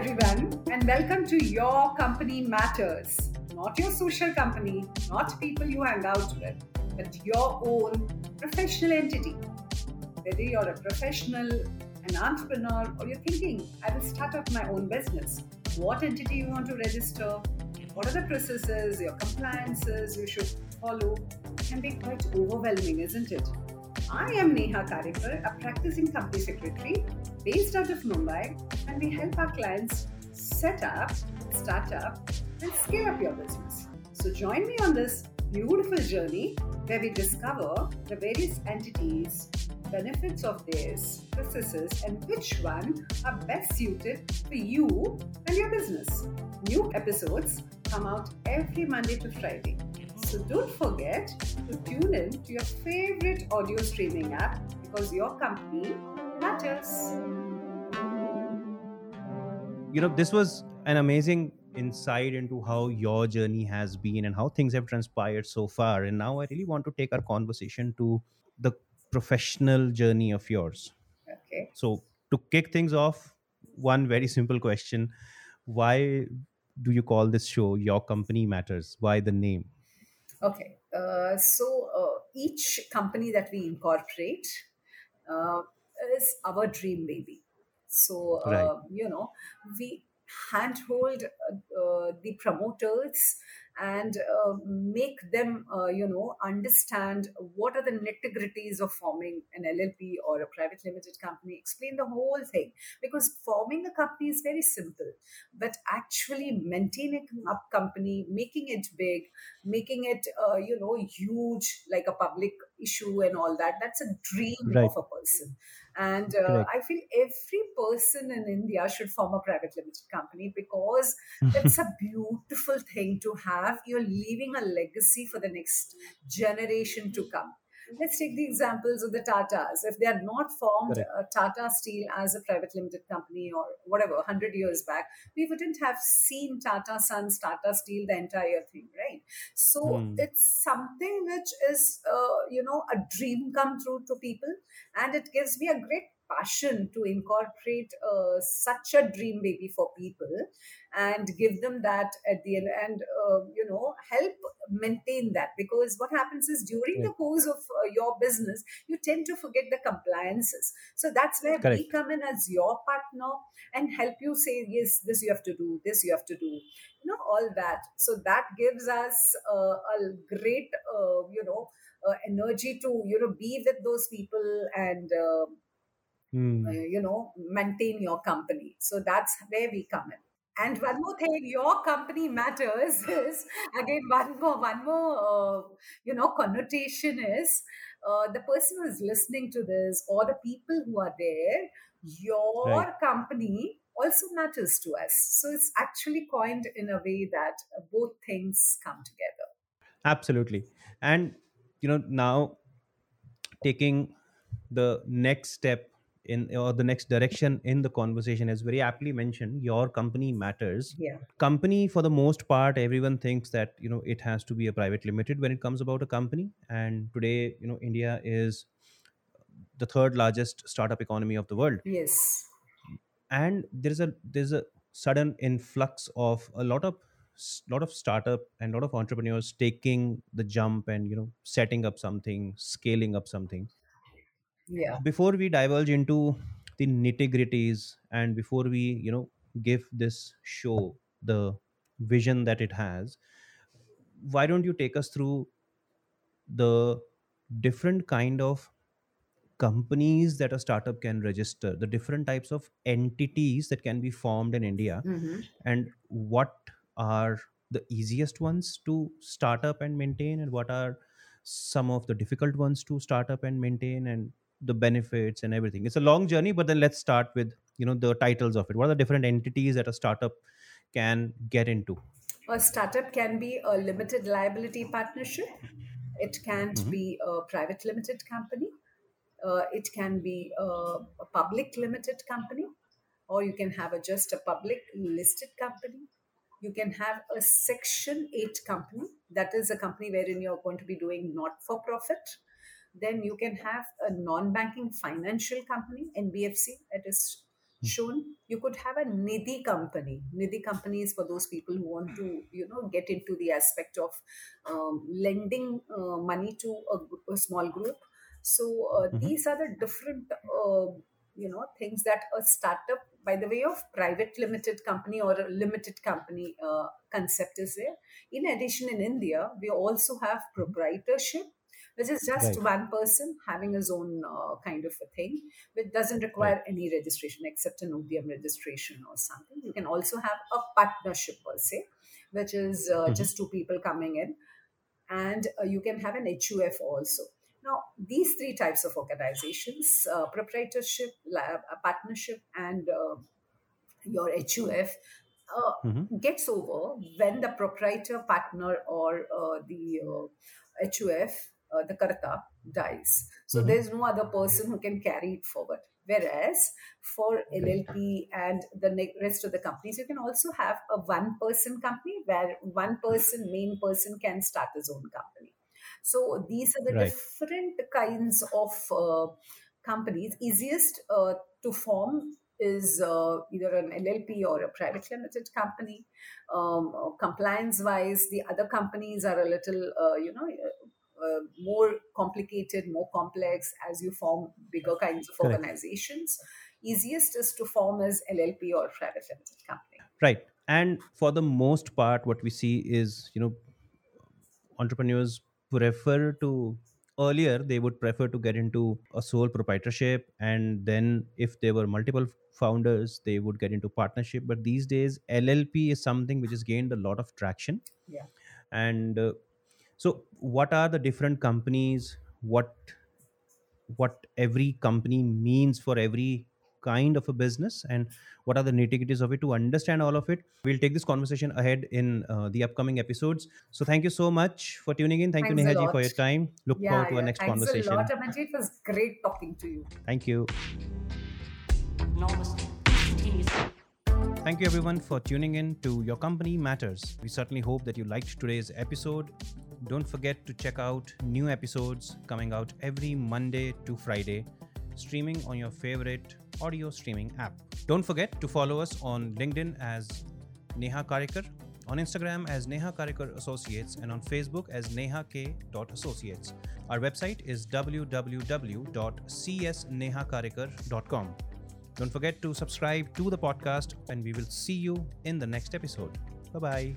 everyone, and welcome to Your Company Matters. Not your social company, not people you hang out with, but your own professional entity. Whether you're a professional, an entrepreneur, or you're thinking, I will start up my own business, what entity you want to register, what are the processes, your compliances you should follow, can be quite overwhelming, isn't it? I am Neha Karikar, a practicing company secretary based out of Mumbai, and we help our clients set up, start up, and scale up your business. So join me on this beautiful journey where we discover the various entities, benefits of theirs, processes, and which one are best suited for you and your business. New episodes come out every Monday to Friday. So don't forget to tune in to your favorite audio streaming app because your company matters. You know, this was an amazing insight into how your journey has been and how things have transpired so far. And now I really want to take our conversation to the professional journey of yours. Okay. So, to kick things off, one very simple question Why do you call this show Your Company Matters? Why the name? Okay. Uh, so uh, each company that we incorporate uh, is our dream baby. So, Right. uh, you know, we handhold uh, uh, the promoters and uh, make them, uh, you know, understand what are the nitty-gritties of forming an LLP or a private limited company, explain the whole thing. Because forming a company is very simple, but actually maintaining a company, making it big, making it, uh, you know, huge, like a public issue and all that, that's a dream Right. of a person. And uh, I feel every person in India should form a private limited company because it's a beautiful thing to have. You're leaving a legacy for the next generation to come. Let's take the examples of the Tatas. If they had not formed uh, Tata Steel as a private limited company or whatever, 100 years back, we wouldn't have seen Tata Sons, Tata Steel, the entire thing, right? So Hmm. it's something which is, uh, you know, a dream come true to people. And it gives me a great passion to incorporate uh, such a dream baby for people and give them that at the end and uh, you know help maintain that. Because what happens is during the course of uh, your business you tend to forget the compliances. So that's where we come in as your partner and help you say yes this you have to do this you have to do you know all that. So that gives us uh, a great uh, you know uh, energy to you know be with those people and Hmm. uh, you know maintain your company so that's where we come in and one more thing your company matters is again one more one more uh, you know connotation is uh, the person who is listening to this or the people who are there your Right. company also matters to us so it's actually coined in a way that both things come together Absolutely. And, you know, now taking the next step in or the next direction in the conversation is very aptly mentioned your company matters. Yeah. Company for the most part everyone thinks that you know it has to be a private limited when it comes about a company. And today you know india is the third largest startup economy of the world. Yes. And there's a there's a sudden influx of a lot of lot of startup and lot of entrepreneurs taking the jump and you know setting up something scaling up something yeah. Before we divulge into the nitty gritties and before we you know give this show the vision that it has why don't you take us through the different kind of companies that a startup can register the different types of entities that can be formed in india hmm and what are the easiest ones to start up and maintain and what are some of the difficult ones to start up and maintain and the benefits and everything it's a long journey but then let's start with you know the titles of it what are the different entities that a startup can get into A startup can be a limited liability partnership. It can't Mhm. be a private limited company. Uh, it can be a, a public limited company, or you can have a, just a public listed company. You can have a Section 8 company. That is a company wherein you're going to be doing not for profit. Then you can have a non banking financial company, NBFC, that is shown. You could have a nidhi company. Nidhi company is for those people who want to you know get into the aspect of um, lending uh, money to a, a small group. So uh, Mhm. these are the different uh, you know things that a startup by the way of private limited company or a limited company uh, concept is there. In addition in india we also have proprietorship which is just Right. one person having his own uh, kind of a thing which doesn't require any registration except an Udyam registration or something. You can also have a partnership per se, which is uh, Mhm. just two people coming in, and uh, you can have an HUF also. Now, these three types of organizations uh, proprietorship, lab, a partnership, and uh, your HUF. Uh, Mhm. gets over when the proprietor partner or uh, the uh, HUF, uh, the Karta, dies. So Mhm. there's no other person who can carry it forward. Whereas for LLP and the rest of the companies, you can also have a one person company where one person, main person, can start his own company. So these are the Right. different kinds of uh, companies. Easiest uh, to form is uh, either an LLP or a private limited company. Um, compliance wise, the other companies are a little, uh, you know, uh, more complicated, more complex as you form bigger kinds of Correct. organizations. Easiest is to form as LLP or private limited company. right and for the most part what we see is you know entrepreneurs prefer to earlier they would prefer to get into a sole proprietorship and then if there were multiple founders they would get into partnership but these days llp is something which has gained a lot of traction Yeah. and uh, so what are the different companies what what every company means for every kind of a business and what are the nitty-gritties of it to understand all of it we'll take this conversation ahead in uh, the upcoming episodes so thank you so much for tuning in thank Thanks you a neha for your time look Yeah, forward to our yeah. next Thanks conversation a lot, Amanjeet. It was great talking to you. thank you Namaste. Instantaneous. Thank you everyone for tuning in to Your Company Matters. We certainly hope that you liked today's episode. Don't forget to check out new episodes coming out every Monday to Friday, streaming on your favorite audio streaming app. Don't forget to follow us on LinkedIn as Neha Karikar, on Instagram as Neha Karikar Associates, and on Facebook as Neha K. Associates. Our website is www.csnehakarikar.com. Don't forget to subscribe to the podcast, and we will see you in the next episode. Bye bye.